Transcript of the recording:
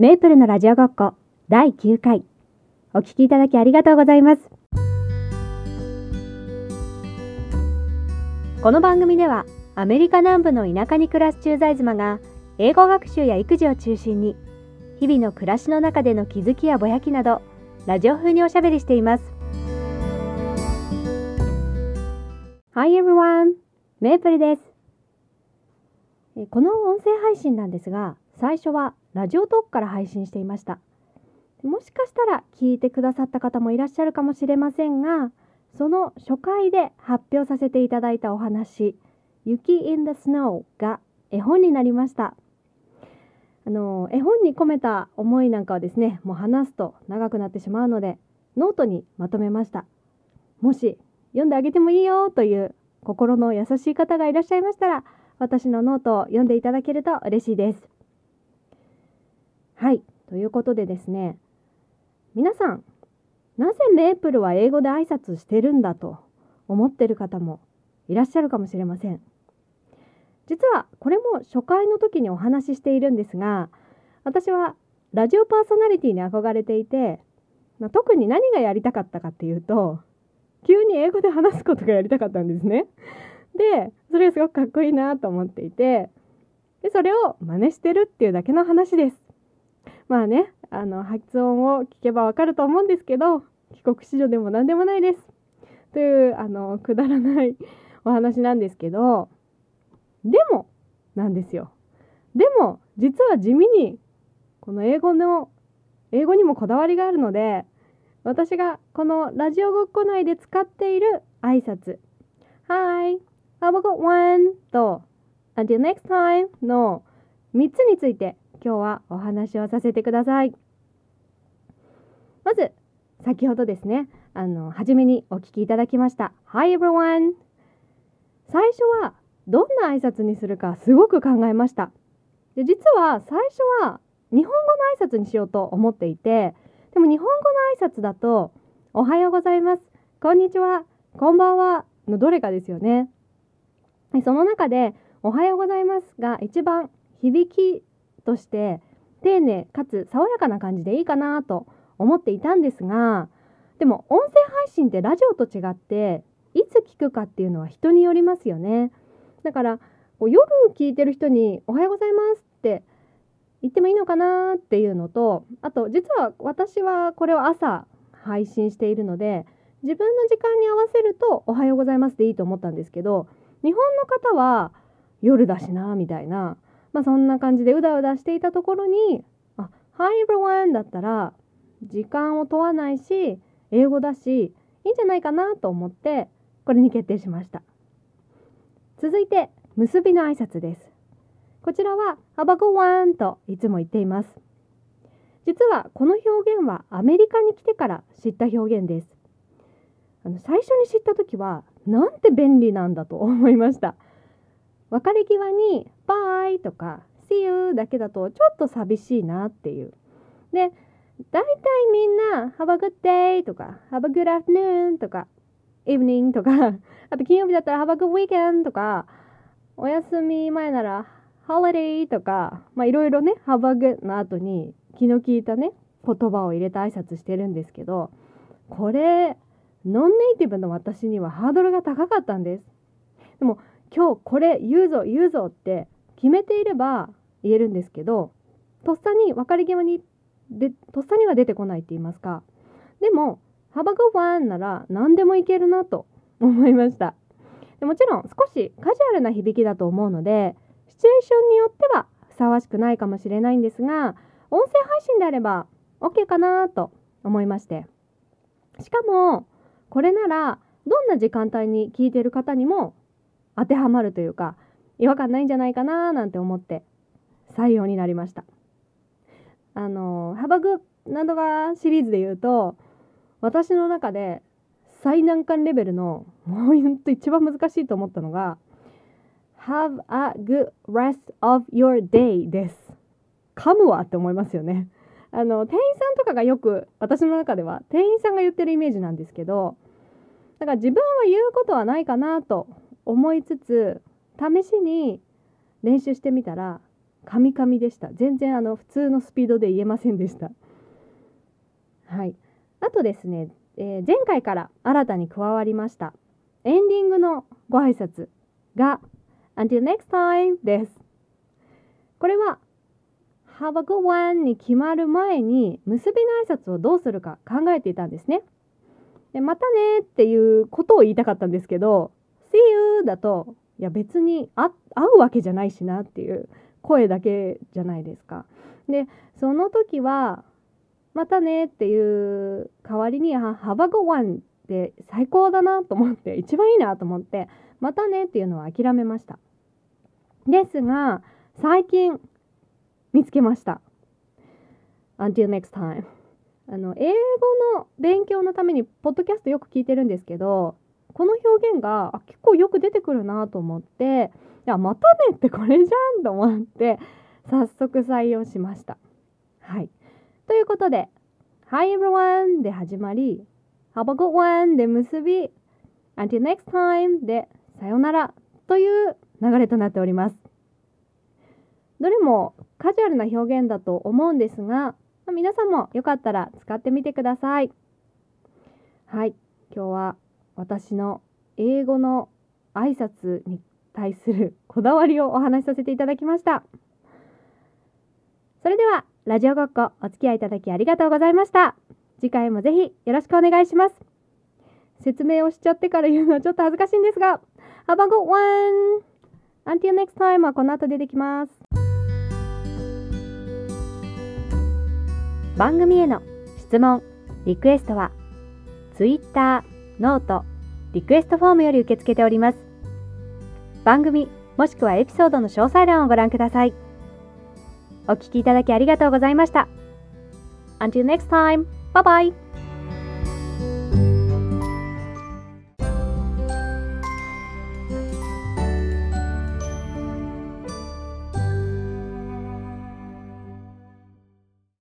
メープルのラジオごっこ第9回お聞きいただきありがとうございます。この番組ではアメリカ南部の田舎に暮らす駐在妻が英語学習や育児を中心に日々の暮らしの中での気づきやぼやきなどラジオ風におしゃべりしています。Hi everyone! メープルです。この音声配信なんですが最初はラジオトークから配信していました。もしかしたら聞いてくださった方もいらっしゃるかもしれませんがその初回で発表させていただいたお話「雪 in the snow」が絵本になりました。あの絵本に込めた思いなんかはですねもう話すと長くなってしまうのでノートにまとめました。もし読んであげてもいいよという心の優しい方がいらっしゃいましたら私のノートを読んでいただけると嬉しいです。はいということでですね皆さんなぜメープルは英語で挨拶してるんだと思ってる方もいらっしゃるかもしれません実はこれも初回の時にお話ししているんですが私はラジオパーソナリティに憧れていて、まあ、特に何がやりたかったかっていうと急に英語で話すことがやりたかったんですね。でそれがすごくかっこいいなと思っていてでそれを真似してるっていうだけの話です。まあねあの発音を聞けばわかると思うんですけど帰国子女でも何でもないです。というあのくだらない お話なんですけどでもなんですよ。でも実は地味にこの英語の英語にもこだわりがあるので私がこのラジオごっこ内で使っている挨拶 Hi, have a good one と Until next time の3つについて今日はお話をさせてください。まず先ほどですねあの初めにお聞きいただきました。Hi everyone! 最初はどんな挨拶にするかすごく考えました。で実は最初は日本語の挨拶にしようと思っていてでも日本語の挨拶だとおはようございますこんにちはこんばんはのどれかですよね。その中でおはようございますが一番響きとして丁寧かつ爽やかな感じでいいかなと思っていたんですがでも音声配信ってラジオと違っていつ聞くかっていうのは人によりますよね。だから夜聞いてる人に「おはようございます」って言ってもいいのかなっていうのとあと実は私はこれを朝配信しているので自分の時間に合わせると「おはようございます」でいいと思ったんですけど日本の方は夜だしなみたいな、まあ、そんな感じでうだうだしていたところに「あ Hi everyone」だったら時間を問わないし英語だしいいんじゃないかなと思ってこれに決定しました。続いて結びの挨拶です。こちらは「ハバゴワン」といつも言っています。実はこの表現はアメリカに来てから知った表現です。あの最初に知った時はなんて便利なんだと思いました。別れ際に「バイ」とか「See you」だけだとちょっと寂しいなっていうで大体みんな「Have a good day」とか「Have a good afternoon」とか evening とか、あと金曜日だったら have a good weekend とか、お休み前なら holiday とか、まあいろいろね、have a good の後に気の利いたね、言葉を入れた挨拶してるんですけど、これ、ノンネイティブの私にはハードルが高かったんです。でも今日これ言うぞ言うぞって決めていれば言えるんですけど、とっさに別れ際にでとっさには出てこないって言いますか。でも幅がファンなら何でもいけるなと思いましたでもちろん少しカジュアルな響きだと思うのでシチュエーションによってはふさわしくないかもしれないんですが音声配信であれば OK かなと思いましてしかもこれならどんな時間帯に聞いてる方にも当てはまるというか違和感ないんじゃないかななんて思って採用になりましたあの「ハバグなんとか」シリーズで言うと私の中で最難関レベルのもうほんと一番難しいと思ったのが Have a good rest of your day です。噛むわって思いますよね。あの店員さんとかがよく私の中では店員さんが言ってるイメージなんですけどだから自分は言うことはないかなと思いつつ試しに練習してみたらカミカミでした。全然あの普通のスピードで言えませんでした。はい。あとですね、えー、前回から新たに加わりましたエンディングのご挨拶が Until next time です。これは Have a good one に決まる前に結びの挨拶をどうするか考えていたんですね。でまたねっていうことを言いたかったんですけどだといや別に会うわけじゃないしなっていう声だけじゃないですか。でその時はまたねっていう代わりに「ハバゴワン」って最高だなと思って一番いいなと思ってまたねっていうのは諦めました。ですが最近見つけました。Until next time. あの英語の勉強のためにポッドキャストよく聞いてるんですけどこの表現が結構よく出てくるなと思っていやまたねってこれじゃんと思って早速採用しました。はい。ということで Hi everyone で始まり Have a good one で結び Until next time でさよならという流れとなっております。どれもカジュアルな表現だと思うんですが皆さんもよかったら使ってみてください。はい、今日は私の英語の挨拶に対するこだわりをお話しさせていただきました。それでは、ラジオごっこお付き合いいただきありがとうございました。次回もぜひよろしくお願いします。説明をしちゃってから言うのはちょっと恥ずかしいんですが、Have a good one! Until next time はこの後出てきます。番組への質問、リクエストは Twitter、ノート、リクエストフォームより受け付けております。番組もしくはエピソードの詳細欄をご覧ください。お聴きいただきありがとうございました。Until next time, bye bye!